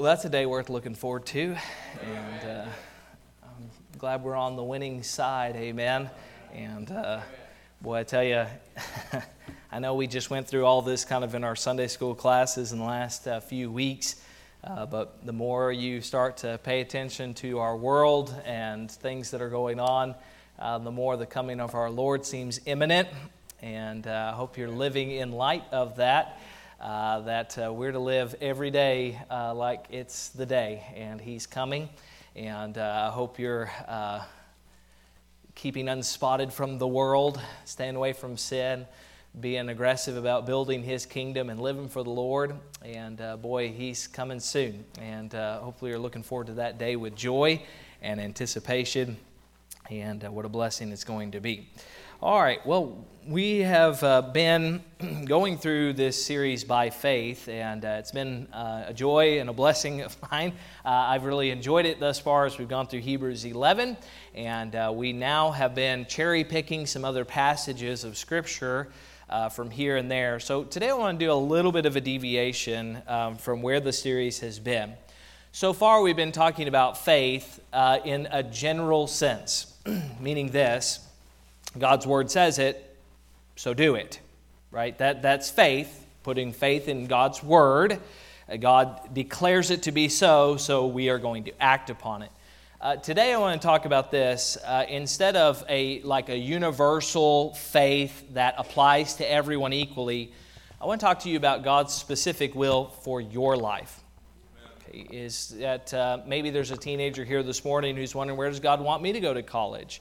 Well, that's a day worth looking forward to. And uh, I'm glad we're on the winning side. Amen. And uh, boy, I tell you, I know we just went through all this kind of in our Sunday school classes in the last uh, few weeks. Uh, but the more you start to pay attention to our world and things that are going on, uh, the more the coming of our Lord seems imminent. And uh, I hope you're living in light of that uh, that uh, we're to live every day uh, like it's the day, and He's coming. And uh, I hope you're uh, keeping unspotted from the world, staying away from sin, being aggressive about building His kingdom and living for the Lord. And uh, boy, He's coming soon. And hopefully, you're looking forward to that day with joy and anticipation. And what a blessing it's going to be. All right, well, we have uh, been going through this series by faith, and uh, it's been uh, a joy and a blessing of mine. Uh, I've really enjoyed it thus far as we've gone through Hebrews 11, and uh, we now have been cherry picking some other passages of Scripture. Uh, from here and there. So, today I want to do a little bit of a deviation um, from where the series has been. So far, we've been talking about faith in a general sense, meaning this God's word says it, so do it. Right? That, that's faith, putting faith in God's word. Uh, God declares it to be so, so we are going to act upon it. Uh, today I want to talk about this uh, instead of a like a universal faith that applies to everyone equally. I want to talk to you about God's specific will for your life. Okay, is that uh, maybe there's a teenager here this morning who's wondering where does God want me to go to college?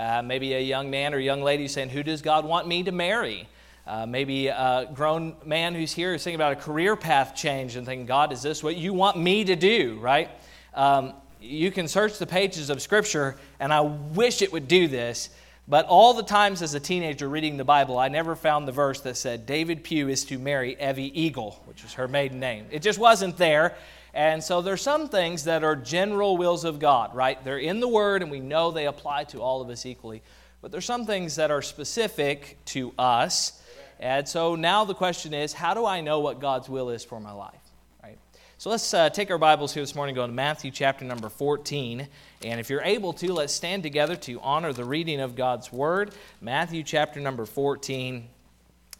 Uh, maybe a young man or young lady saying, Who does God want me to marry? Uh, maybe a grown man who's here is thinking about a career path change and thinking, God, is this what you want me to do, right? Um, you can search the pages of Scripture, and I wish it would do this, but all the times as a teenager reading the Bible, I never found the verse that said David Pugh is to marry Evie Eagle, which was her maiden name. It just wasn't there. And so there's some things that are general wills of God, right? They're in the Word and we know they apply to all of us equally. But there's some things that are specific to us. And so now the question is how do I know what God's will is for my life? Right? So let's uh, take our Bibles here this morning, go to Matthew chapter number 14. And if you're able to, let's stand together to honor the reading of God's Word. Matthew chapter number 14.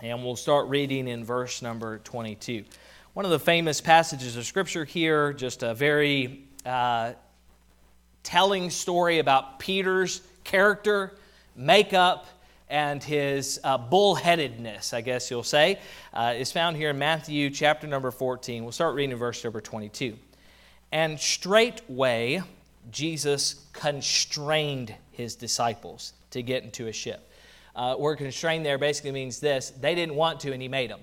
And we'll start reading in verse number 22. One of the famous passages of Scripture here, just a very uh, telling story about Peter's character, makeup, and his uh, bullheadedness, I guess you'll say, uh, is found here in Matthew chapter number 14. We'll start reading verse number 22. And straightway Jesus constrained his disciples to get into a ship. Uh, word constrained there basically means this they didn't want to, and he made them.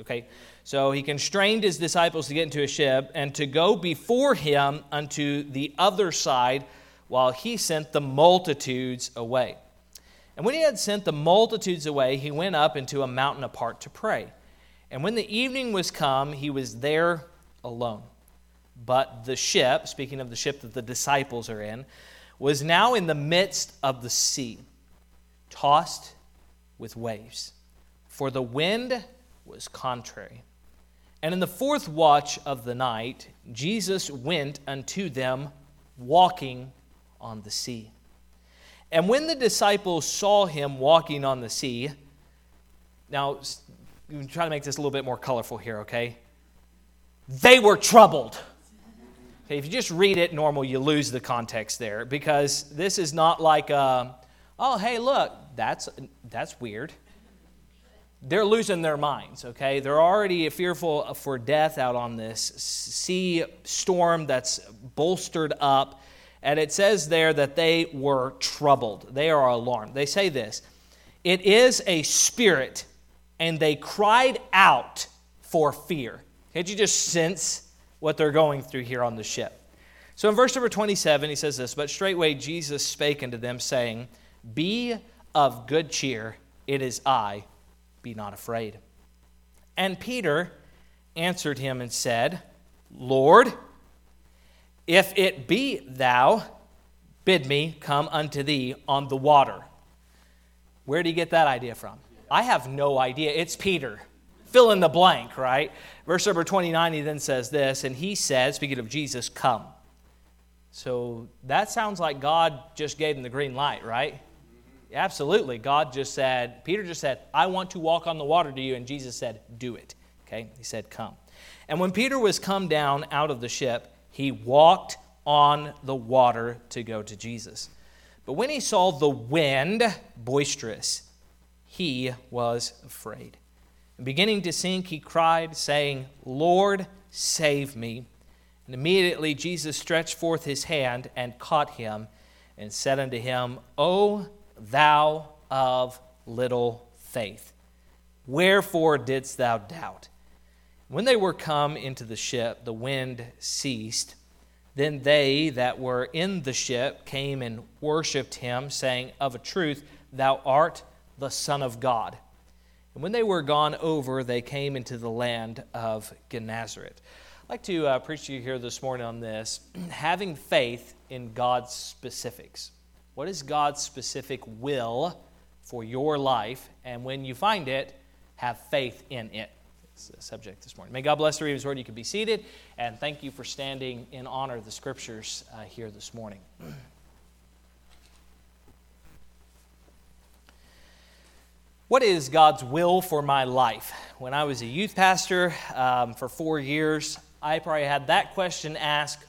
Okay? So he constrained his disciples to get into a ship and to go before him unto the other side while he sent the multitudes away. And when he had sent the multitudes away, he went up into a mountain apart to pray. And when the evening was come, he was there alone. But the ship, speaking of the ship that the disciples are in, was now in the midst of the sea, tossed with waves. For the wind was contrary. And in the fourth watch of the night, Jesus went unto them walking on the sea. And when the disciples saw him walking on the sea, now try to make this a little bit more colorful here, okay? They were troubled. Okay, if you just read it normal, you lose the context there because this is not like, a, oh, hey, look, that's, that's weird they're losing their minds, okay? They're already fearful for death out on this sea storm that's bolstered up. And it says there that they were troubled. They are alarmed. They say this It is a spirit, and they cried out for fear. Can't you just sense what they're going through here on the ship? So in verse number 27, he says this But straightway Jesus spake unto them, saying, Be of good cheer, it is I be not afraid. And Peter answered him and said, Lord, if it be thou, bid me come unto thee on the water. Where did he get that idea from? I have no idea. It's Peter. fill in the blank, right? Verse number 29, he then says this, and he said, speaking of Jesus, come. So that sounds like God just gave him the green light, right? Absolutely. God just said, Peter just said, I want to walk on the water to you. And Jesus said, Do it. Okay? He said, Come. And when Peter was come down out of the ship, he walked on the water to go to Jesus. But when he saw the wind boisterous, he was afraid. And beginning to sink, he cried, saying, Lord, save me. And immediately Jesus stretched forth his hand and caught him and said unto him, O thou of little faith, wherefore didst thou doubt? When they were come into the ship, the wind ceased. Then they that were in the ship came and worshipped him, saying, Of a truth, thou art the Son of God. And when they were gone over, they came into the land of Gennesaret. I'd like to uh, preach to you here this morning on this having faith in God's specifics. What is God's specific will for your life? And when you find it, have faith in it. It's the subject this morning. May God bless the reading of His word. You can be seated. And thank you for standing in honor of the scriptures uh, here this morning. What is God's will for my life? When I was a youth pastor um, for four years, I probably had that question asked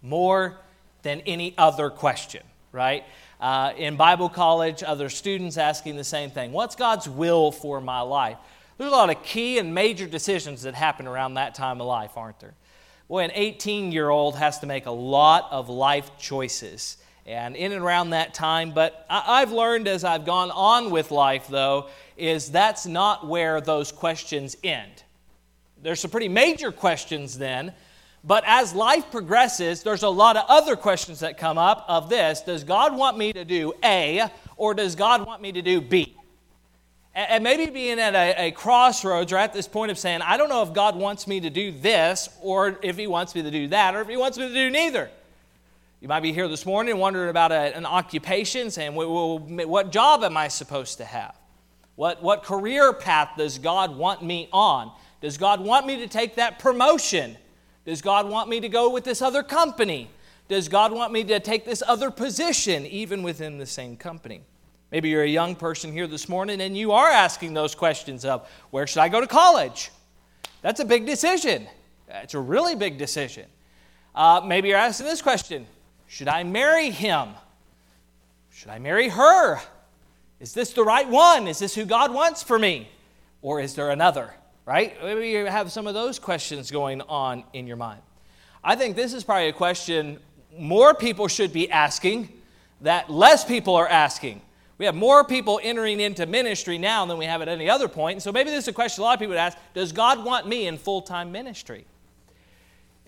more than any other question, right? Uh, in Bible college, other students asking the same thing What's God's will for my life? There's a lot of key and major decisions that happen around that time of life, aren't there? Boy, an 18 year old has to make a lot of life choices. And in and around that time, but I've learned as I've gone on with life, though, is that's not where those questions end. There's some pretty major questions then, but as life progresses, there's a lot of other questions that come up of this Does God want me to do A, or does God want me to do B? And maybe being at a, a, crossroads or at this point of saying, I don't know if God wants me to do this, or if He wants me to do that, or if He wants me to do neither. You might be here this morning wondering about a, an occupation, saying, well, What job am I supposed to have? What, what career path does God want me on? Does God want me to take that promotion? Does God want me to go with this other company? Does God want me to take this other position, even within the same company? Maybe you're a young person here this morning and you are asking those questions of where should I go to college? That's a big decision. It's a really big decision. Uh, maybe you're asking this question Should I marry him? Should I marry her? Is this the right one? Is this who God wants for me? Or is there another? Right? Maybe you have some of those questions going on in your mind. I think this is probably a question more people should be asking that less people are asking. We have more people entering into ministry now than we have at any other point. So maybe this is a question a lot of people would ask Does God want me in full time ministry?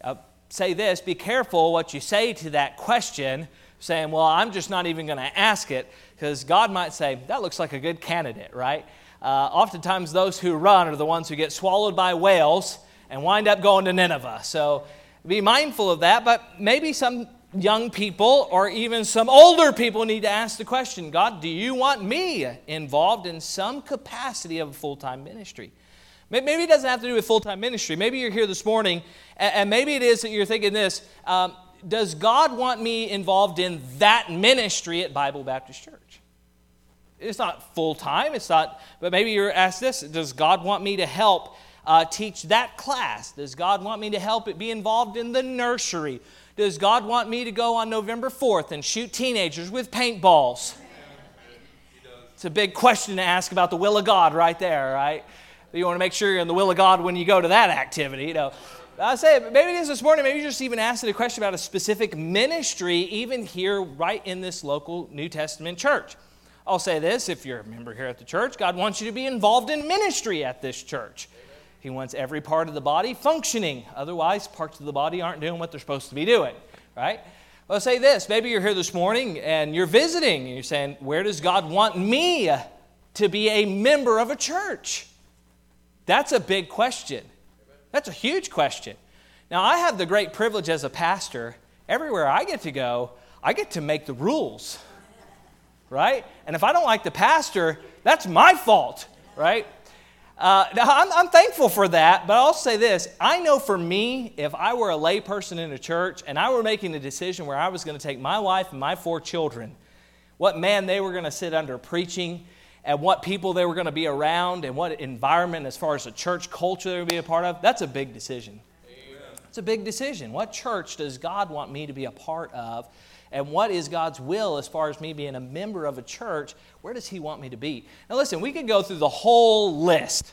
Uh, say this be careful what you say to that question, saying, Well, I'm just not even going to ask it, because God might say, That looks like a good candidate, right? Uh, oftentimes those who run are the ones who get swallowed by whales and wind up going to Nineveh. So be mindful of that, but maybe some young people or even some older people need to ask the question God, do you want me involved in some capacity of a full time ministry? Maybe it doesn't have to do with full time ministry. Maybe you're here this morning, and maybe it is that you're thinking this um, Does God want me involved in that ministry at Bible Baptist Church? It's not full time. It's not, but maybe you're asked this Does God want me to help uh, teach that class? Does God want me to help it be involved in the nursery? Does God want me to go on November 4th and shoot teenagers with paintballs? It's a big question to ask about the will of God right there, right? You want to make sure you're in the will of God when you go to that activity, you know. I say, maybe it is this morning, maybe you're just even asking a question about a specific ministry, even here, right in this local New Testament church. I'll say this if you're a member here at the church, God wants you to be involved in ministry at this church. He wants every part of the body functioning. Otherwise, parts of the body aren't doing what they're supposed to be doing, right? I'll say this maybe you're here this morning and you're visiting and you're saying, Where does God want me to be a member of a church? That's a big question. That's a huge question. Now, I have the great privilege as a pastor, everywhere I get to go, I get to make the rules right? And if I don't like the pastor, that's my fault, right? Uh, now, I'm, I'm thankful for that, but I'll say this. I know for me, if I were a layperson in a church and I were making a decision where I was going to take my wife and my four children, what man they were going to sit under preaching, and what people they were going to be around, and what environment, as far as a church culture they would be a part of, that's a big decision. It's a big decision. What church does God want me to be a part of? And what is God's will as far as me being a member of a church? Where does He want me to be? Now, listen, we could go through the whole list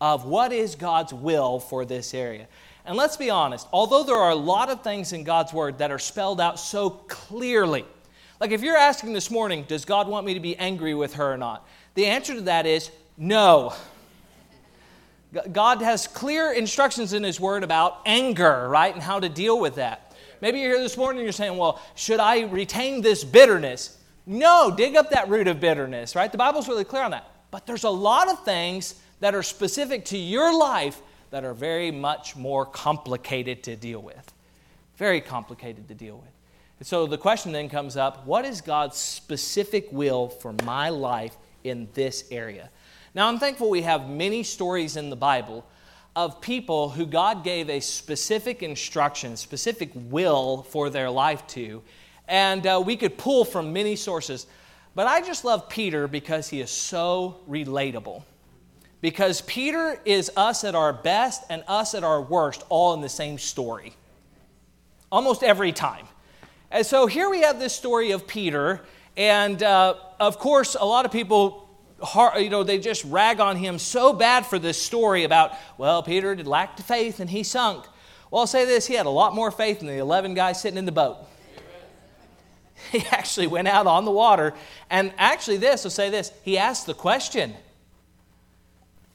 of what is God's will for this area. And let's be honest, although there are a lot of things in God's Word that are spelled out so clearly, like if you're asking this morning, does God want me to be angry with her or not? The answer to that is no. God has clear instructions in His Word about anger, right, and how to deal with that. Maybe you're here this morning and you're saying, well, should I retain this bitterness? No, dig up that root of bitterness, right? The Bible's really clear on that. But there's a lot of things that are specific to your life that are very much more complicated to deal with. Very complicated to deal with. And so the question then comes up what is God's specific will for my life in this area? Now, I'm thankful we have many stories in the Bible of people who God gave a specific instruction, specific will for their life to, and uh, we could pull from many sources. But I just love Peter because he is so relatable. Because Peter is us at our best and us at our worst, all in the same story. Almost every time. And so here we have this story of Peter, and uh, of course, a lot of people you know, they just rag on him so bad for this story about, well, Peter lacked faith and he sunk. Well, I'll say this he had a lot more faith than the 11 guys sitting in the boat. He actually went out on the water. And actually, this, I'll say this, he asked the question.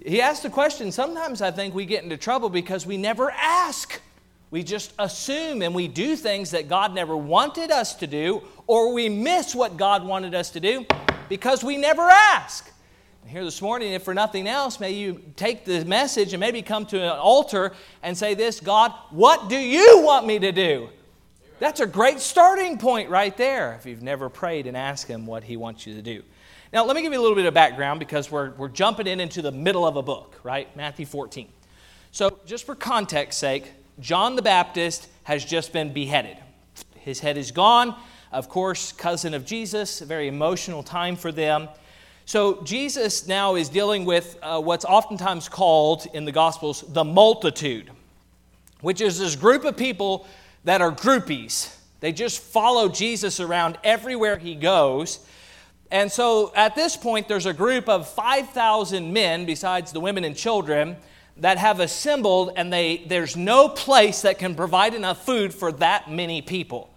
He asked the question. Sometimes I think we get into trouble because we never ask. We just assume and we do things that God never wanted us to do, or we miss what God wanted us to do because we never ask. Here this morning, if for nothing else, may you take the message and maybe come to an altar and say, This, God, what do you want me to do? That's a great starting point right there if you've never prayed and asked Him what He wants you to do. Now, let me give you a little bit of background because we're, we're jumping in into the middle of a book, right? Matthew 14. So, just for context sake, John the Baptist has just been beheaded. His head is gone. Of course, cousin of Jesus, a very emotional time for them. So, Jesus now is dealing with uh, what's oftentimes called in the Gospels the multitude, which is this group of people that are groupies. They just follow Jesus around everywhere he goes. And so, at this point, there's a group of 5,000 men, besides the women and children, that have assembled, and they, there's no place that can provide enough food for that many people.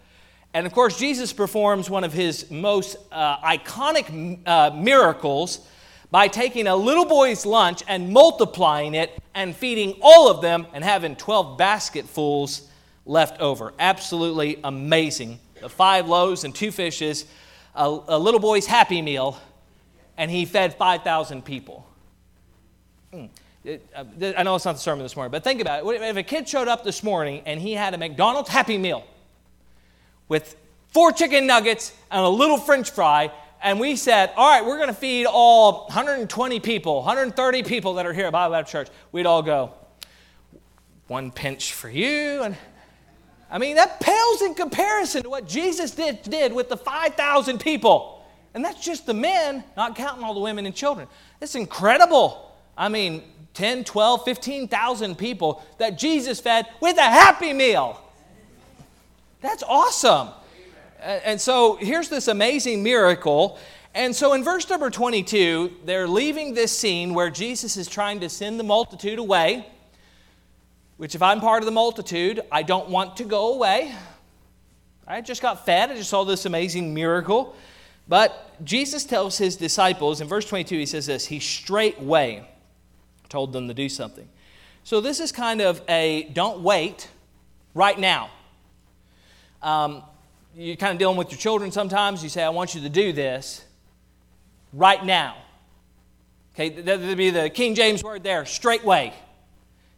And of course, Jesus performs one of his most uh, iconic uh, miracles by taking a little boy's lunch and multiplying it and feeding all of them and having 12 basketfuls left over. Absolutely amazing. The five loaves and two fishes, a, a little boy's happy meal, and he fed 5,000 people. Mm. It, uh, I know it's not the sermon this morning, but think about it. If a kid showed up this morning and he had a McDonald's Happy Meal, with four chicken nuggets and a little french fry. And we said, all right, we're going to feed all 120 people, 130 people that are here at Bible Baptist Church. We'd all go, one pinch for you. And I mean, that pales in comparison to what Jesus did, did with the 5,000 people. And that's just the men, not counting all the women and children. It's incredible. I mean, 10, 12, 15,000 people that Jesus fed with a happy meal. That's awesome. And so here's this amazing miracle. And so in verse number 22, they're leaving this scene where Jesus is trying to send the multitude away, which, if I'm part of the multitude, I don't want to go away. I just got fed, I just saw this amazing miracle. But Jesus tells his disciples, in verse 22, he says this He straightway told them to do something. So this is kind of a don't wait right now. Um, you're kind of dealing with your children sometimes. You say, I want you to do this right now. Okay, that would be the King James word there, straightway.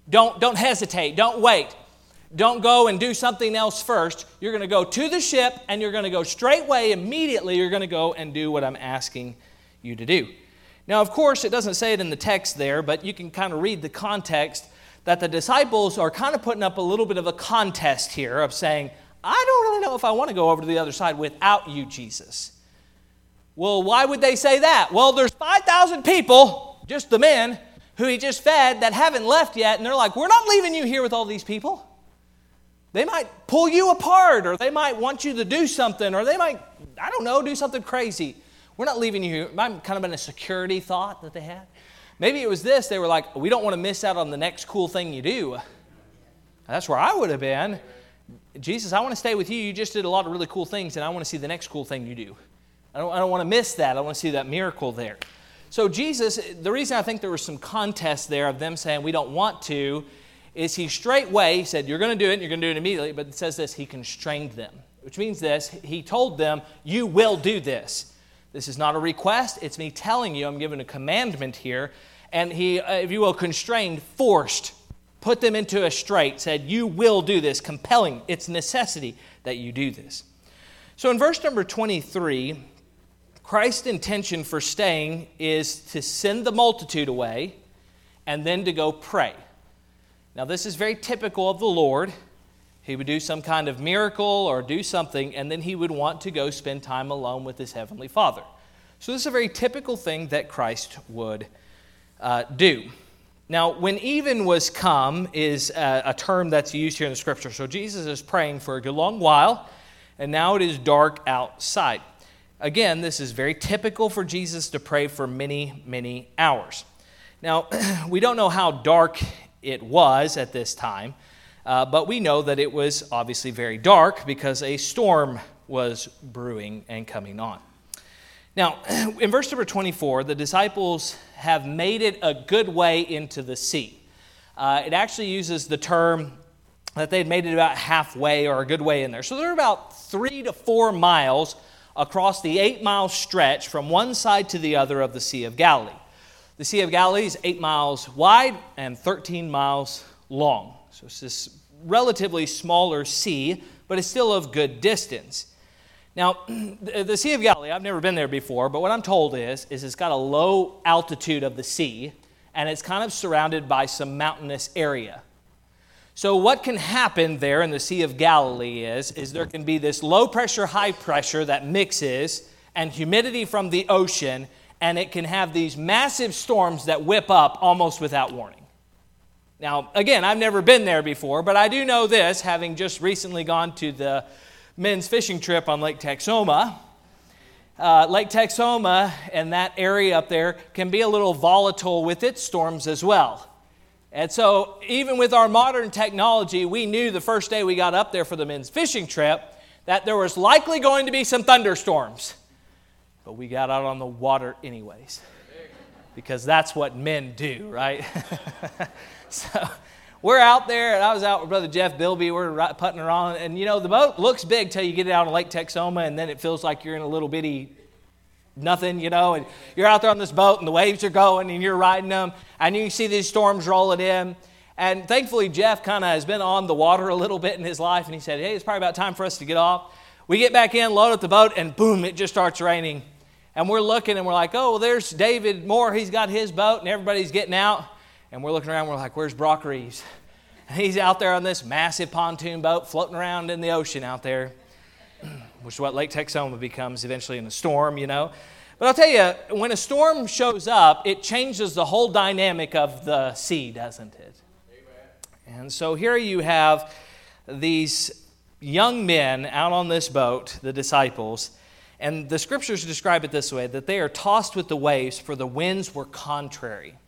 Don't, don't hesitate. Don't wait. Don't go and do something else first. You're going to go to the ship and you're going to go straightway, immediately, you're going to go and do what I'm asking you to do. Now, of course, it doesn't say it in the text there, but you can kind of read the context that the disciples are kind of putting up a little bit of a contest here of saying, I don't really know if I want to go over to the other side without you, Jesus. Well, why would they say that? Well, there's 5,000 people, just the men, who he just fed that haven't left yet, and they're like, We're not leaving you here with all these people. They might pull you apart, or they might want you to do something, or they might, I don't know, do something crazy. We're not leaving you here. Might kind of been a security thought that they had. Maybe it was this they were like, We don't want to miss out on the next cool thing you do. That's where I would have been. Jesus, I want to stay with you. You just did a lot of really cool things, and I want to see the next cool thing you do. I don't, I don't want to miss that. I want to see that miracle there. So, Jesus, the reason I think there was some contest there of them saying we don't want to is he straightway said, You're going to do it, and you're going to do it immediately. But it says this, he constrained them, which means this, he told them, You will do this. This is not a request, it's me telling you, I'm giving a commandment here. And he, uh, if you will, constrained, forced, put them into a strait, said, You will do this, compelling, it's necessity that you do this. So in verse number 23, Christ's intention for staying is to send the multitude away and then to go pray. Now, this is very typical of the Lord. He would do some kind of miracle or do something, and then he would want to go spend time alone with his heavenly Father. So, this is a very typical thing that Christ would uh, do. Now, when even was come is a, a term that's used here in the scripture. So, Jesus is praying for a good long while, and now it is dark outside. Again, this is very typical for Jesus to pray for many, many hours. Now, we don't know how dark it was at this time, uh, but we know that it was obviously very dark because a storm was brewing and coming on. Now, in verse number 24, the disciples have made it a good way into the sea. Uh, it actually uses the term that they had made it about halfway or a good way in there. So they're about three to four miles across the eight mile stretch from one side to the other of the Sea of Galilee. The Sea of Galilee is eight miles wide and 13 miles long. So it's this relatively smaller sea, but it's still of good distance. Now, the Sea of Galilee, I've never been there before, but what I'm told is, is it's got a low altitude of the sea, and it's kind of surrounded by some mountainous area. So, what can happen there in the Sea of Galilee is, is there can be this low pressure, high pressure that mixes, and humidity from the ocean, and it can have these massive storms that whip up almost without warning. Now, again, I've never been there before, but I do know this, having just recently gone to the men's fishing trip on Lake Texoma. Uh, Lake Texoma and that area up there can be a little volatile with its storms as well. And so, even with our modern technology, we knew the first day we got up there for the men's fishing trip that there was likely going to be some thunderstorms. But we got out on the water anyways, because that's what men do, right? so, we're out there, and I was out with Brother Jeff Bilby. We're putting around, and you know, the boat looks big till you get it out on Lake Texoma, and then it feels like you're in a little bitty nothing, you know, and you're out there on this boat and the waves are going and you're riding them and you see these storms rolling in. And thankfully, Jeff kind of has been on the water a little bit in his life and he said, Hey, it's probably about time for us to get off. We get back in, load up the boat, and boom, it just starts raining. And we're looking and we're like, Oh, well, there's David Moore. He's got his boat and everybody's getting out. And we're looking around, we're like, Where's Brock Reeves? And he's out there on this massive pontoon boat floating around in the ocean out there which is what Lake Texoma becomes eventually in a storm, you know. But I'll tell you, when a storm shows up, it changes the whole dynamic of the sea, doesn't it? Amen. And so here you have these young men out on this boat, the disciples, and the scriptures describe it this way that they are tossed with the waves, for the winds were contrary.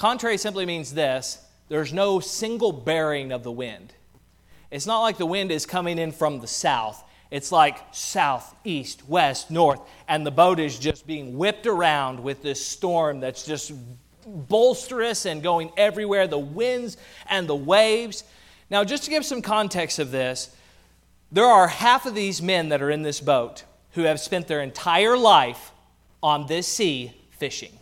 Contrary simply means this there's no single bearing of the wind. It's not like the wind is coming in from the south. It's like south, east, west, north, and the boat is just being whipped around with this storm that's just bolsterous and going everywhere, the winds and the waves. Now, just to give some context of this, there are half of these men that are in this boat who have spent their entire life on this sea fishing.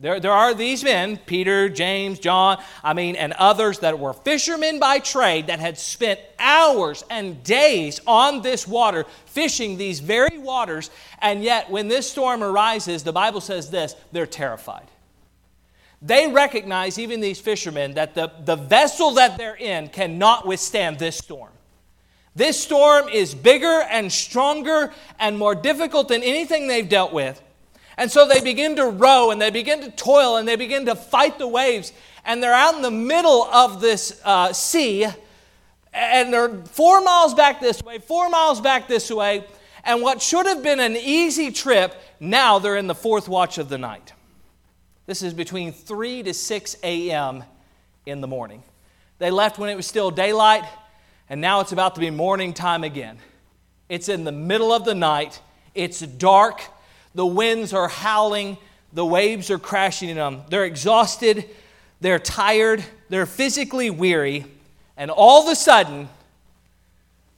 There, there are these men, Peter, James, John, I mean, and others that were fishermen by trade that had spent hours and days on this water, fishing these very waters, and yet when this storm arises, the Bible says this they're terrified. They recognize, even these fishermen, that the, the vessel that they're in cannot withstand this storm. This storm is bigger and stronger and more difficult than anything they've dealt with. And so they begin to row and they begin to toil and they begin to fight the waves. And they're out in the middle of this uh, sea and they're four miles back this way, four miles back this way. And what should have been an easy trip, now they're in the fourth watch of the night. This is between 3 to 6 a.m. in the morning. They left when it was still daylight, and now it's about to be morning time again. It's in the middle of the night, it's dark, the winds are howling, the waves are crashing in them. They're exhausted, they're tired, they're physically weary, and all of a sudden,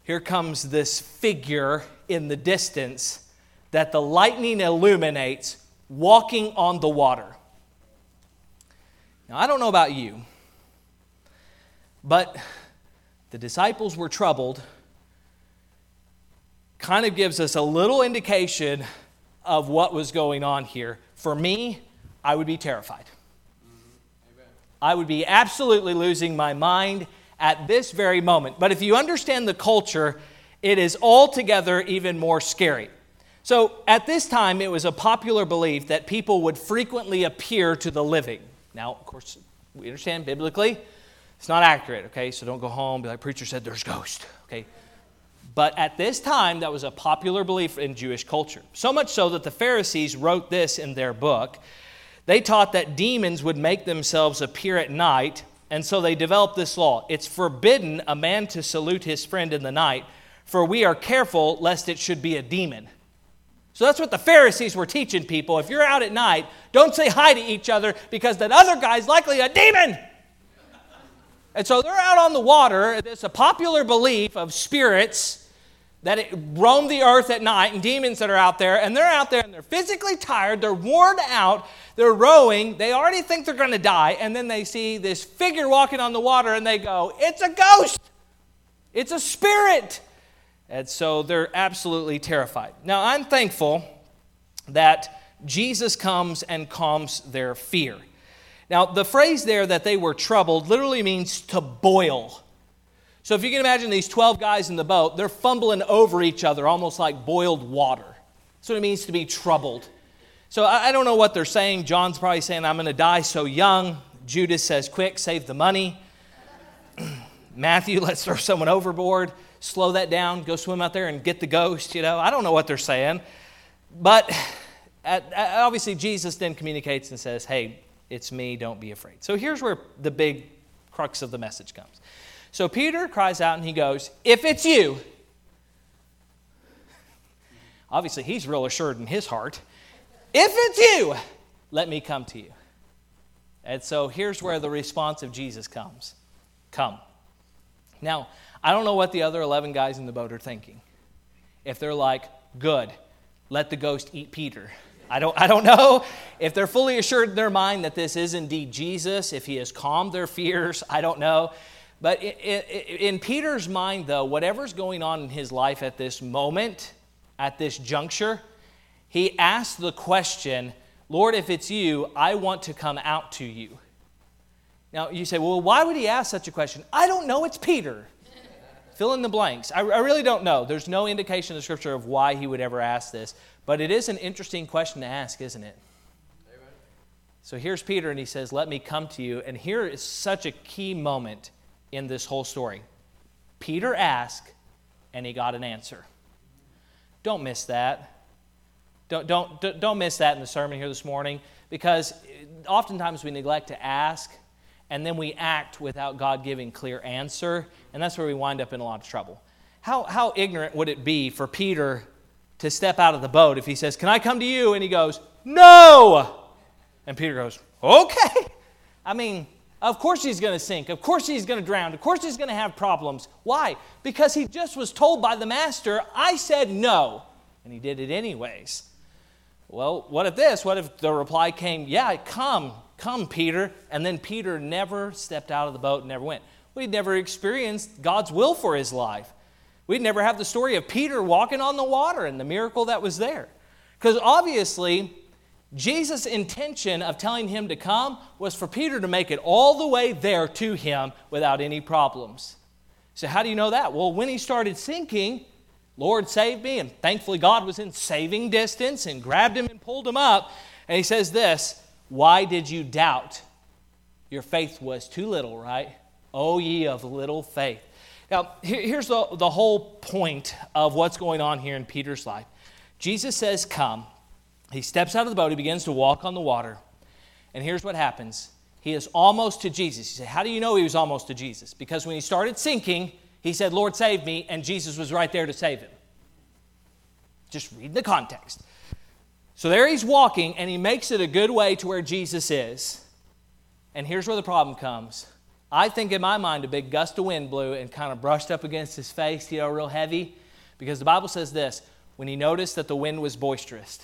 here comes this figure in the distance that the lightning illuminates walking on the water. Now, I don't know about you, but the disciples were troubled. Kind of gives us a little indication of what was going on here. For me, I would be terrified. Mm-hmm. I would be absolutely losing my mind at this very moment. But if you understand the culture, it is altogether even more scary. So at this time, it was a popular belief that people would frequently appear to the living. Now, of course, we understand biblically, it's not accurate, okay? So don't go home, be like, preacher said there's ghosts, okay? But at this time, that was a popular belief in Jewish culture. So much so that the Pharisees wrote this in their book. They taught that demons would make themselves appear at night, and so they developed this law. It's forbidden a man to salute his friend in the night, for we are careful lest it should be a demon. So that's what the Pharisees were teaching people. If you're out at night, don't say hi to each other because that other guy's likely a demon. And so they're out on the water. It's a popular belief of spirits that it roam the earth at night and demons that are out there, and they're out there and they're physically tired, they're worn out, they're rowing, they already think they're going to die, and then they see this figure walking on the water and they go, It's a ghost! It's a spirit! And so they're absolutely terrified. Now, I'm thankful that Jesus comes and calms their fear. Now, the phrase there that they were troubled literally means to boil. So if you can imagine these 12 guys in the boat, they're fumbling over each other almost like boiled water. That's what it means to be troubled. So I don't know what they're saying. John's probably saying, I'm going to die so young. Judas says, Quick, save the money. Matthew, let's throw someone overboard. Slow that down. Go swim out there and get the ghost. You know, I don't know what they're saying. But at, obviously, Jesus then communicates and says, Hey, it's me. Don't be afraid. So here's where the big crux of the message comes. So Peter cries out and he goes, If it's you, obviously he's real assured in his heart, if it's you, let me come to you. And so here's where the response of Jesus comes Come. Now, I don't know what the other 11 guys in the boat are thinking. If they're like, Good, let the ghost eat Peter. I don't, I don't know if they're fully assured in their mind that this is indeed Jesus, if he has calmed their fears. I don't know. But in Peter's mind, though, whatever's going on in his life at this moment, at this juncture, he asks the question, Lord, if it's you, I want to come out to you. Now, you say, well, why would he ask such a question? I don't know, it's Peter. Fill in the blanks. I, I really don't know. There's no indication in the scripture of why he would ever ask this, but it is an interesting question to ask, isn't it? So here's Peter, and he says, Let me come to you. And here is such a key moment in this whole story. Peter asked, and he got an answer. Don't miss that. Don't, don't, don't miss that in the sermon here this morning because oftentimes we neglect to ask and then we act without God giving clear answer, and that's where we wind up in a lot of trouble. How, how ignorant would it be for Peter to step out of the boat if he says, Can I come to you? And he goes, No! And Peter goes, Okay. I mean, of course he's going to sink. Of course he's going to drown. Of course he's going to have problems. Why? Because he just was told by the master, I said no. And he did it anyways. Well, what if this? What if the reply came, Yeah, come, come, Peter? And then Peter never stepped out of the boat and never went. We'd never experienced God's will for his life. We'd never have the story of Peter walking on the water and the miracle that was there. Because obviously, Jesus' intention of telling him to come was for Peter to make it all the way there to him without any problems. So, how do you know that? Well, when he started sinking, Lord saved me, and thankfully God was in saving distance and grabbed him and pulled him up. And he says this Why did you doubt? Your faith was too little, right? O ye of little faith. Now, here's the, the whole point of what's going on here in Peter's life. Jesus says, Come. He steps out of the boat, he begins to walk on the water. And here's what happens he is almost to Jesus. You say, How do you know he was almost to Jesus? Because when he started sinking, he said, Lord, save me, and Jesus was right there to save him. Just read the context. So there he's walking, and he makes it a good way to where Jesus is. And here's where the problem comes. I think in my mind, a big gust of wind blew and kind of brushed up against his face, you know, real heavy, because the Bible says this when he noticed that the wind was boisterous.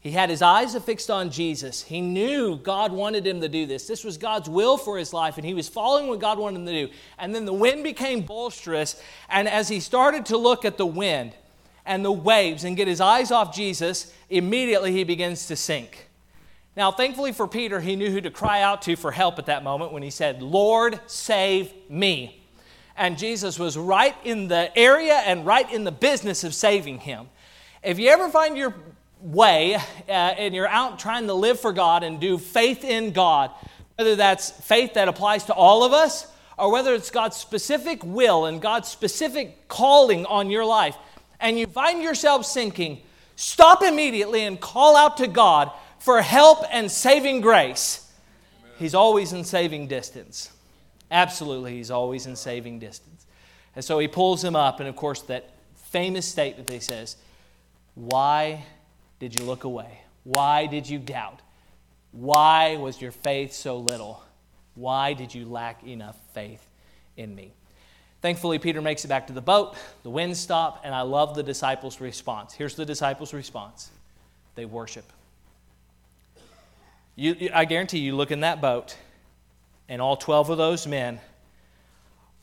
He had his eyes affixed on Jesus. He knew God wanted him to do this. This was God's will for his life, and he was following what God wanted him to do. And then the wind became boisterous, and as he started to look at the wind and the waves and get his eyes off Jesus, immediately he begins to sink. Now, thankfully for Peter, he knew who to cry out to for help at that moment when he said, Lord, save me. And Jesus was right in the area and right in the business of saving him. If you ever find your way uh, and you're out trying to live for God and do faith in God, whether that's faith that applies to all of us or whether it's God's specific will and God's specific calling on your life, and you find yourself sinking, stop immediately and call out to God for help and saving grace. He's always in saving distance. Absolutely, he's always in saving distance. And so he pulls him up, and of course, that famous statement that he says, Why did you look away? Why did you doubt? Why was your faith so little? Why did you lack enough faith in me? Thankfully, Peter makes it back to the boat. The winds stop, and I love the disciples' response. Here's the disciples' response they worship. You, I guarantee you, look in that boat, and all 12 of those men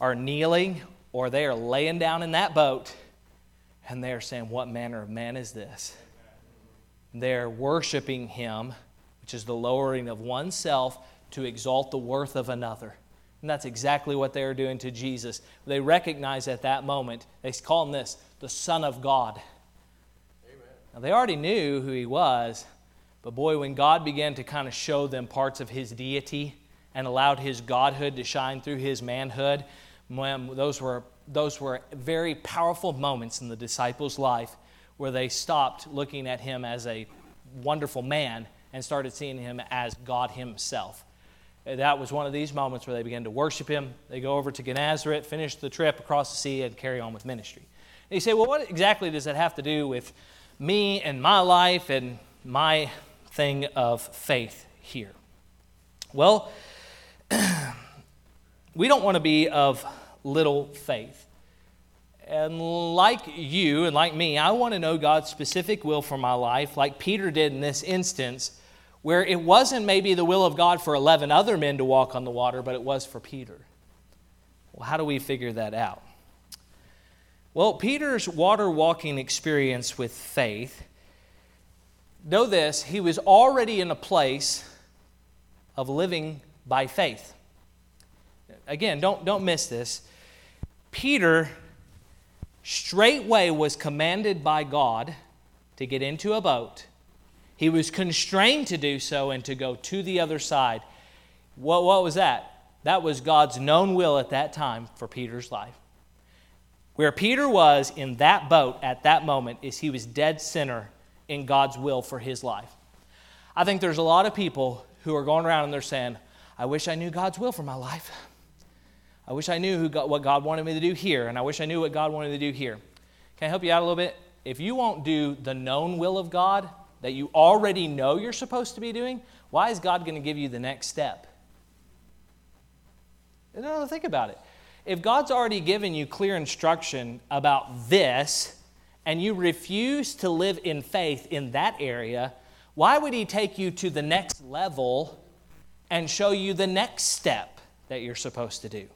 are kneeling or they are laying down in that boat, and they are saying, What manner of man is this? They're worshiping him, which is the lowering of oneself to exalt the worth of another. And that's exactly what they are doing to Jesus. They recognize at that moment, they call him this, the Son of God. Amen. Now, they already knew who he was, but boy, when God began to kind of show them parts of his deity and allowed his godhood to shine through his manhood, those were, those were very powerful moments in the disciples' life where they stopped looking at him as a wonderful man and started seeing him as God himself. That was one of these moments where they began to worship him. They go over to Gennesaret, finish the trip across the sea, and carry on with ministry. And you say, well, what exactly does that have to do with me and my life and my thing of faith here? Well, we don't want to be of little faith. And like you and like me, I want to know God's specific will for my life, like Peter did in this instance, where it wasn't maybe the will of God for 11 other men to walk on the water, but it was for Peter. Well, how do we figure that out? Well, Peter's water walking experience with faith, know this, he was already in a place of living by faith. Again, don't, don't miss this. Peter straightway was commanded by God to get into a boat. He was constrained to do so and to go to the other side. What, what was that? That was God's known will at that time for Peter's life. Where Peter was in that boat at that moment is he was dead center in God's will for his life. I think there's a lot of people who are going around and they're saying, I wish I knew God's will for my life. I wish I knew got, what God wanted me to do here, and I wish I knew what God wanted to do here. Can I help you out a little bit? If you won't do the known will of God that you already know you're supposed to be doing, why is God going to give you the next step? No, think about it. If God's already given you clear instruction about this, and you refuse to live in faith in that area, why would He take you to the next level and show you the next step that you're supposed to do?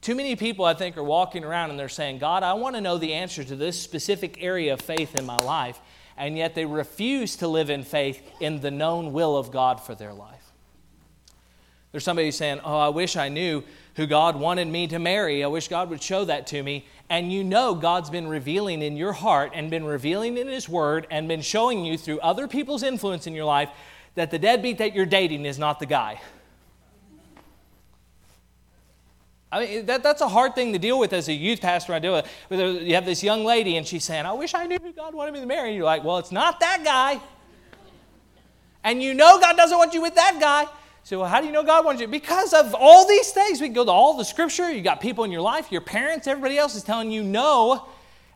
Too many people, I think, are walking around and they're saying, God, I want to know the answer to this specific area of faith in my life, and yet they refuse to live in faith in the known will of God for their life. There's somebody saying, Oh, I wish I knew who God wanted me to marry. I wish God would show that to me. And you know God's been revealing in your heart and been revealing in His Word and been showing you through other people's influence in your life that the deadbeat that you're dating is not the guy. I mean, that, that's a hard thing to deal with as a youth pastor. I do it. You have this young lady, and she's saying, I wish I knew who God wanted me to marry. And you're like, well, it's not that guy. And you know God doesn't want you with that guy. So, well, how do you know God wants you? Because of all these things. We go to all the scripture. You got people in your life, your parents, everybody else is telling you no,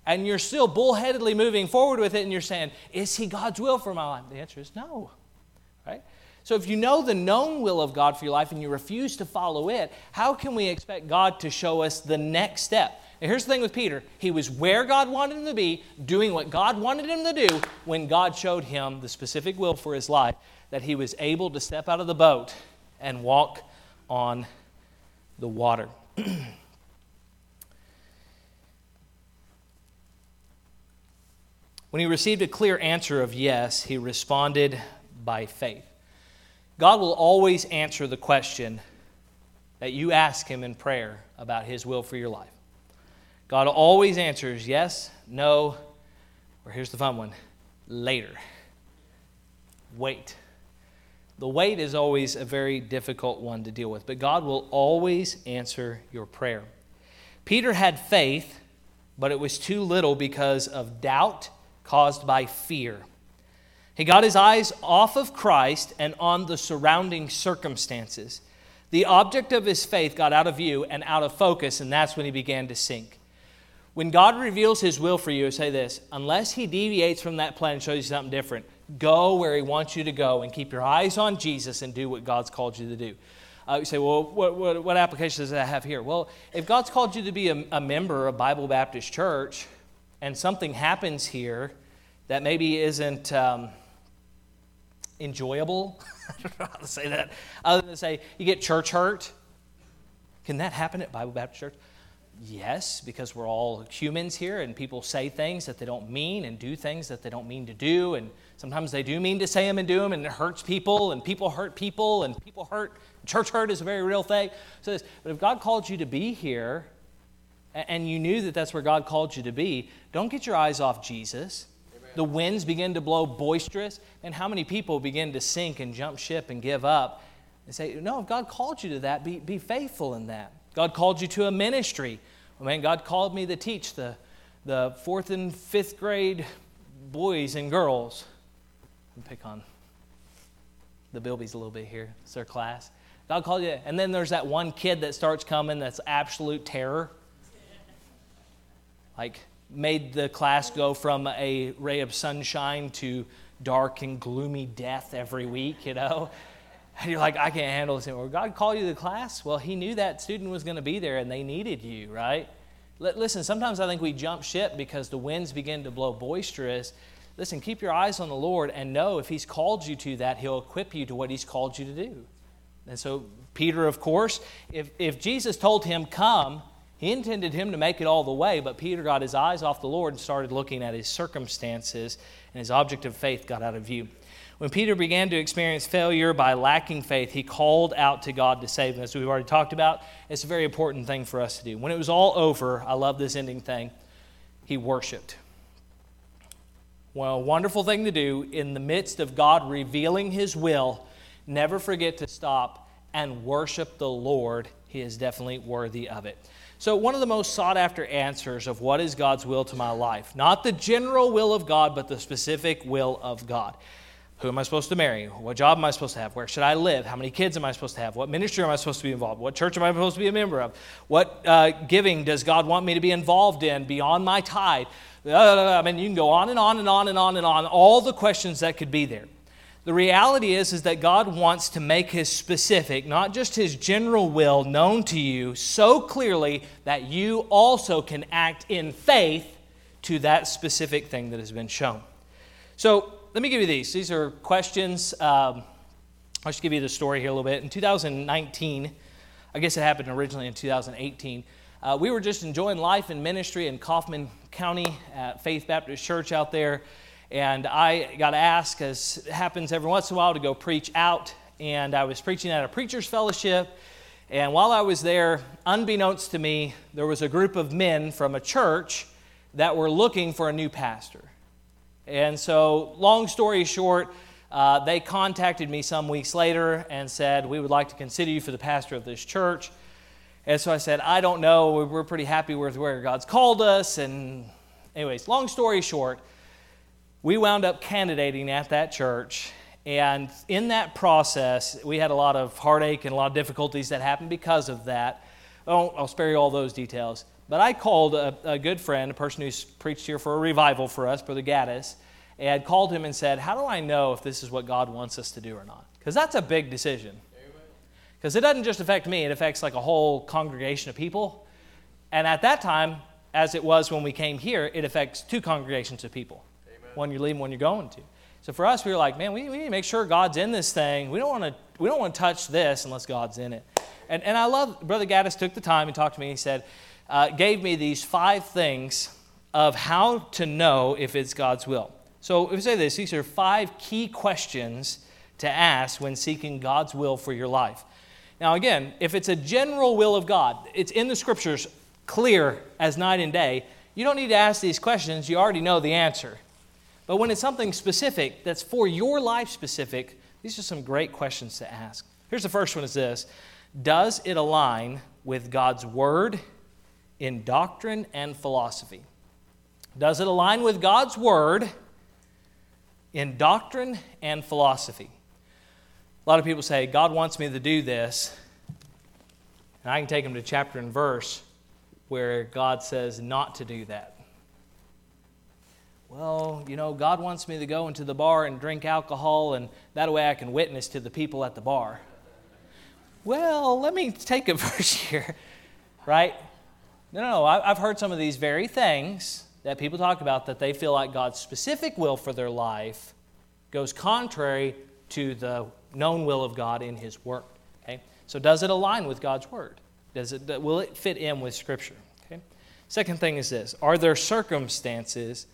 and you're still bullheadedly moving forward with it, and you're saying, Is He God's will for my life? The answer is no. So, if you know the known will of God for your life and you refuse to follow it, how can we expect God to show us the next step? And here's the thing with Peter he was where God wanted him to be, doing what God wanted him to do when God showed him the specific will for his life that he was able to step out of the boat and walk on the water. when he received a clear answer of yes, he responded by faith. God will always answer the question that you ask him in prayer about his will for your life. God always answers yes, no, or here's the fun one later. Wait. The wait is always a very difficult one to deal with, but God will always answer your prayer. Peter had faith, but it was too little because of doubt caused by fear. He got his eyes off of Christ and on the surrounding circumstances. The object of his faith got out of view and out of focus, and that's when he began to sink. When God reveals his will for you, say this unless he deviates from that plan and shows you something different, Go where He wants you to go and keep your eyes on Jesus and do what God's called you to do. Uh, you say, well, what, what, what, application does that have here? Well, if God's called you to be a, a member of Bible Baptist Church and something happens here that maybe isn't um, enjoyable, I don't know how to say that, other than to say you get church hurt, can that happen at Bible Baptist Church? Yes, because we're all humans here and people say things that they don't mean and do things that they don't mean to do. And sometimes they do mean to say them and do them and it hurts people and people hurt people and people hurt. Church hurt is a very real thing. So this, but if God called you to be here and you knew that that's where God called you to be, don't get your eyes off Jesus. The winds begin to blow boisterous. And how many people begin to sink and jump ship and give up and say, No, if God called you to that, be, be faithful in that. God called you to a ministry. Well, man, God called me to teach the, the fourth and fifth grade boys and girls. And pick on the Bilbies a little bit here. It's their class. God called you. And then there's that one kid that starts coming that's absolute terror. Like, made the class go from a ray of sunshine to dark and gloomy death every week, you know? And you're like, I can't handle this anymore. God called you to class? Well, He knew that student was going to be there and they needed you, right? Listen, sometimes I think we jump ship because the winds begin to blow boisterous. Listen, keep your eyes on the Lord and know if He's called you to that, He'll equip you to what He's called you to do. And so, Peter, of course, if, if Jesus told him, Come, he intended him to make it all the way, but Peter got his eyes off the Lord and started looking at his circumstances, and his object of faith got out of view. When Peter began to experience failure by lacking faith, he called out to God to save him. As we've already talked about, it's a very important thing for us to do. When it was all over, I love this ending thing, he worshiped. Well, wonderful thing to do in the midst of God revealing his will, never forget to stop and worship the Lord. He is definitely worthy of it. So, one of the most sought after answers of what is God's will to my life, not the general will of God, but the specific will of God. Who am I supposed to marry? What job am I supposed to have? Where should I live? How many kids am I supposed to have? What ministry am I supposed to be involved? What church am I supposed to be a member of? What uh, giving does God want me to be involved in beyond my tithe? Uh, I mean, you can go on and on and on and on and on, all the questions that could be there. The reality is, is that God wants to make his specific, not just his general will, known to you so clearly that you also can act in faith to that specific thing that has been shown. So let me give you these. These are questions. Um, I'll just give you the story here a little bit. In 2019, I guess it happened originally in 2018. Uh, we were just enjoying life and ministry in Kaufman County at Faith Baptist Church out there. And I got asked, as happens every once in a while, to go preach out. And I was preaching at a preacher's fellowship. And while I was there, unbeknownst to me, there was a group of men from a church that were looking for a new pastor. And so, long story short, uh, they contacted me some weeks later and said, We would like to consider you for the pastor of this church. And so I said, I don't know. We're pretty happy with where God's called us. And, anyways, long story short, we wound up candidating at that church. And in that process, we had a lot of heartache and a lot of difficulties that happened because of that. I'll, I'll spare you all those details. But I called a, a, good friend, a person who's preached here for a revival for us, Brother Gaddis, and called him and said, How do I know if this is what God wants us to do or not? Because that's a big decision. Because it doesn't just affect me, it affects like a whole congregation of people. And at that time, as it was when we came here, it affects two congregations of people. One you're leaving, one you're going to. So for us, we were like, man, we, we need to make sure God's in this thing. We don't want to we don't want to touch this unless God's in it. And, and I love Brother Gaddis took the time and talked to me. He said, uh, gave me these five things of how to know if it's God's will. So, if we say this, these are five key questions to ask when seeking God's will for your life. Now, again, if it's a general will of God, it's in the scriptures clear as night and day, you don't need to ask these questions, you already know the answer. But when it's something specific that's for your life specific, these are some great questions to ask. Here's the first one is this Does it align with God's word in doctrine and philosophy. Does it align with God's word in doctrine and philosophy? A lot of people say, God wants me to do this, and I can take them to chapter and verse where God says not to do that. Well, you know, God wants me to go into the bar and drink alcohol, and that way I can witness to the people at the bar. Well, let me take a verse here, right? No, no. I've heard some of these very things that people talk about that they feel like God's specific will for their life goes contrary to the known will of God in His Word. Okay? So, does it align with God's Word? Does it, will it fit in with Scripture? Okay? Second thing is this Are there circumstances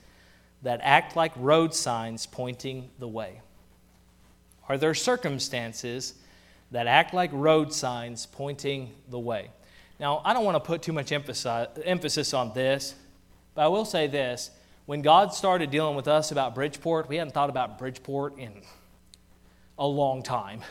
that act like road signs pointing the way? Are there circumstances that act like road signs pointing the way? Now, I don't want to put too much emphasis on this, but I will say this. When God started dealing with us about Bridgeport, we hadn't thought about Bridgeport in a long time.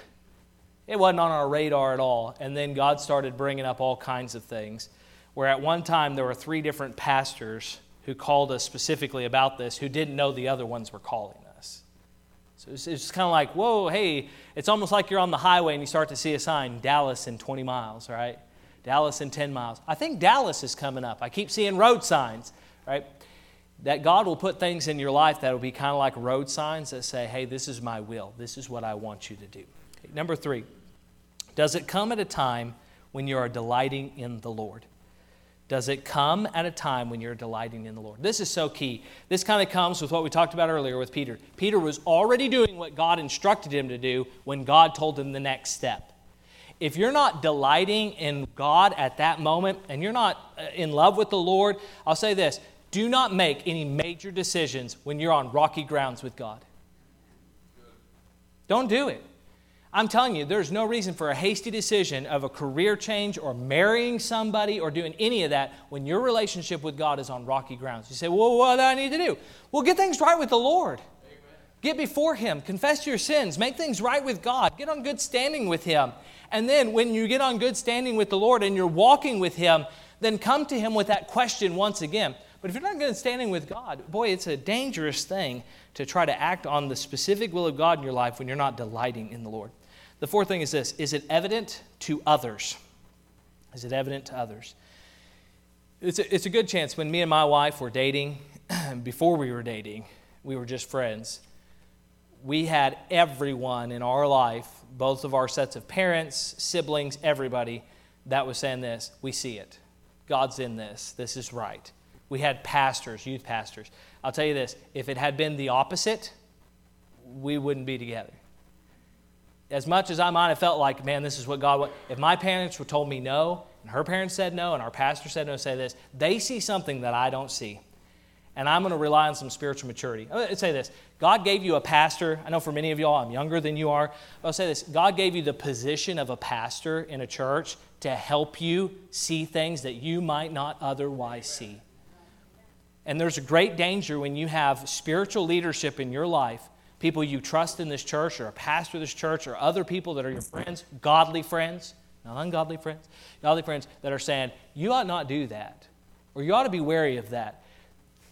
It wasn't on our radar at all. And then God started bringing up all kinds of things. Where at one time there were three different pastors who called us specifically about this who didn't know the other ones were calling us. So it's, it's kind of like, whoa, hey, it's almost like you're on the highway and you start to see a sign, Dallas in 20 miles, right? Dallas in 10 miles. I think Dallas is coming up. I keep seeing road signs, right? That God will put things in your life that will be kind of like road signs that say, hey, this is my will. This is what I want you to do. Okay, number three, does it come at a time when you are delighting in the Lord? Does it come at a time when you're delighting in the Lord? This is so key. This kind of comes with what we talked about earlier with Peter. Peter was already doing what God instructed him to do when God told him the next step if you're not delighting in God at that moment and you're not uh, in love with the Lord, I'll say this do not make any major decisions when you're on rocky grounds with God. Don't do it. I'm telling you, there's no reason for a hasty decision of a career change or marrying somebody or doing any of that when your relationship with God is on rocky grounds. You say, Well, what do I need to do? Well, get things right with the Lord. Amen. Get before Him, confess your sins, make things right with God, get on good standing with Him. And then when you get on good standing with the Lord and you're walking with Him, then come to Him with that question once again. But if you're not good standing with God, boy, it's a dangerous thing to try to act on the specific will of God in your life when you're not delighting in the Lord. The fourth thing is this is it evident to others? Is it evident to others? It's a, it's a good chance when me and my wife were dating, before we were dating, we were just friends. We had everyone in our life both of our sets of parents, siblings, everybody that was saying this. We see it. God's in this. This is right. we had pastors, youth pastors. I'll tell you this if it had been the opposite, we wouldn't be together. As much as I might have felt like, man, this is what God wants, if my parents were told me no, and her parents said no, and our pastor said no, say this, they see something that I don't see. And I'm going to rely on some spiritual maturity. I'll say this God gave you a pastor. I know for many of y'all, I'm younger than you are. I'll say this God gave you the position of a pastor in a church to help you see things that you might not otherwise see. And there's a great danger when you have spiritual leadership in your life, people you trust in this church, or a pastor of this church, or other people that are your friends, godly friends, not ungodly friends, godly friends that are saying, you ought not do that, or you ought to be wary of that.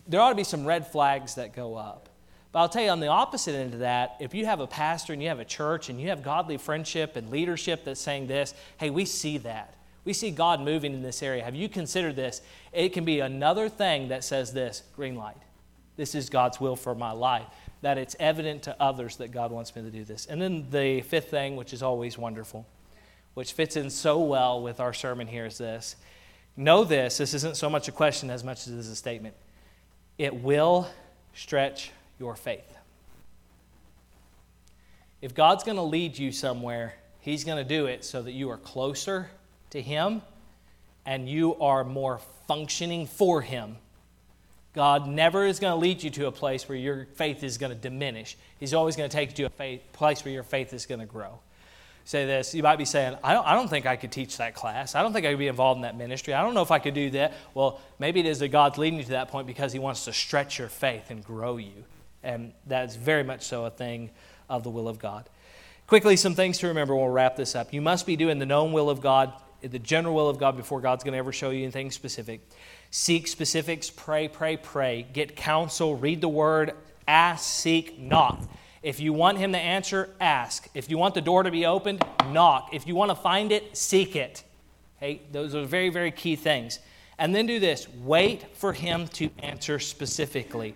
There ought to be some red flags that go up. But I'll tell you, on the opposite end of that, if you have a pastor and you have a church and you have godly friendship and leadership that's saying this, hey, we see that. We see God moving in this area. Have you considered this? It can be another thing that says this green light. This is God's will for my life. That it's evident to others that God wants me to do this. And then the fifth thing, which is always wonderful, which fits in so well with our sermon here, is this. Know this, this isn't so much a question as much as it is a statement. It will stretch your faith. If God's going to lead you somewhere, He's going to do it so that you are closer to Him and you are more functioning for Him. God never is going to lead you to a place where your faith is going to diminish. He's always going to take you to a faith, place where your faith is going to grow. Say this, you might be saying, I don't, I don't think I could teach that class. I don't think I could be involved in that ministry. I don't know if I could do that. Well, maybe it is that God's leading you to that point because He wants to stretch your faith and grow you. And that's very much so a thing of the will of God. Quickly, some things to remember. We'll wrap this up. You must be doing the known will of God the general will of God before God's going to ever show you anything specific. Seek specifics, pray, pray, pray. Get counsel, read the word, ask, seek, knock. If you want Him to answer, ask. If you want the door to be opened, knock. If you want to find it, seek it. Okay, those are very, very key things. And then do this wait for Him to answer specifically.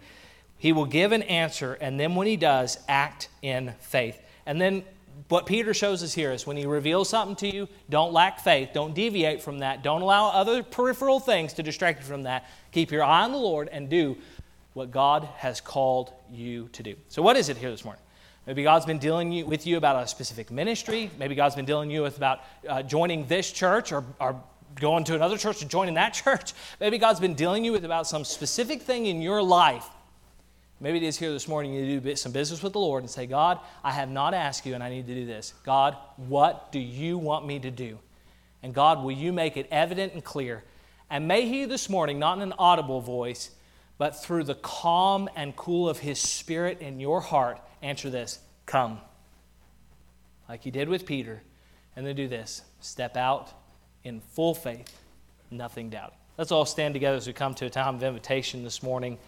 He will give an answer, and then when He does, act in faith. And then what Peter shows us here is when he reveals something to you, don't lack faith. Don't deviate from that. Don't allow other peripheral things to distract you from that. Keep your eye on the Lord and do what God has called you to do. So, what is it here this morning? Maybe God's been dealing with you about a specific ministry. Maybe God's been dealing you with about uh, joining this church or, or going to another church and joining that church. Maybe God's been dealing you with about some specific thing in your life Maybe it is here this morning you do some business with the Lord and say, God, I have not asked you and I need to do this. God, what do you want me to do? And God, will you make it evident and clear? And may He this morning, not in an audible voice, but through the calm and cool of His Spirit in your heart, answer this Come. Like He did with Peter. And then do this step out in full faith, nothing doubting. Let's all stand together as we come to a time of invitation this morning.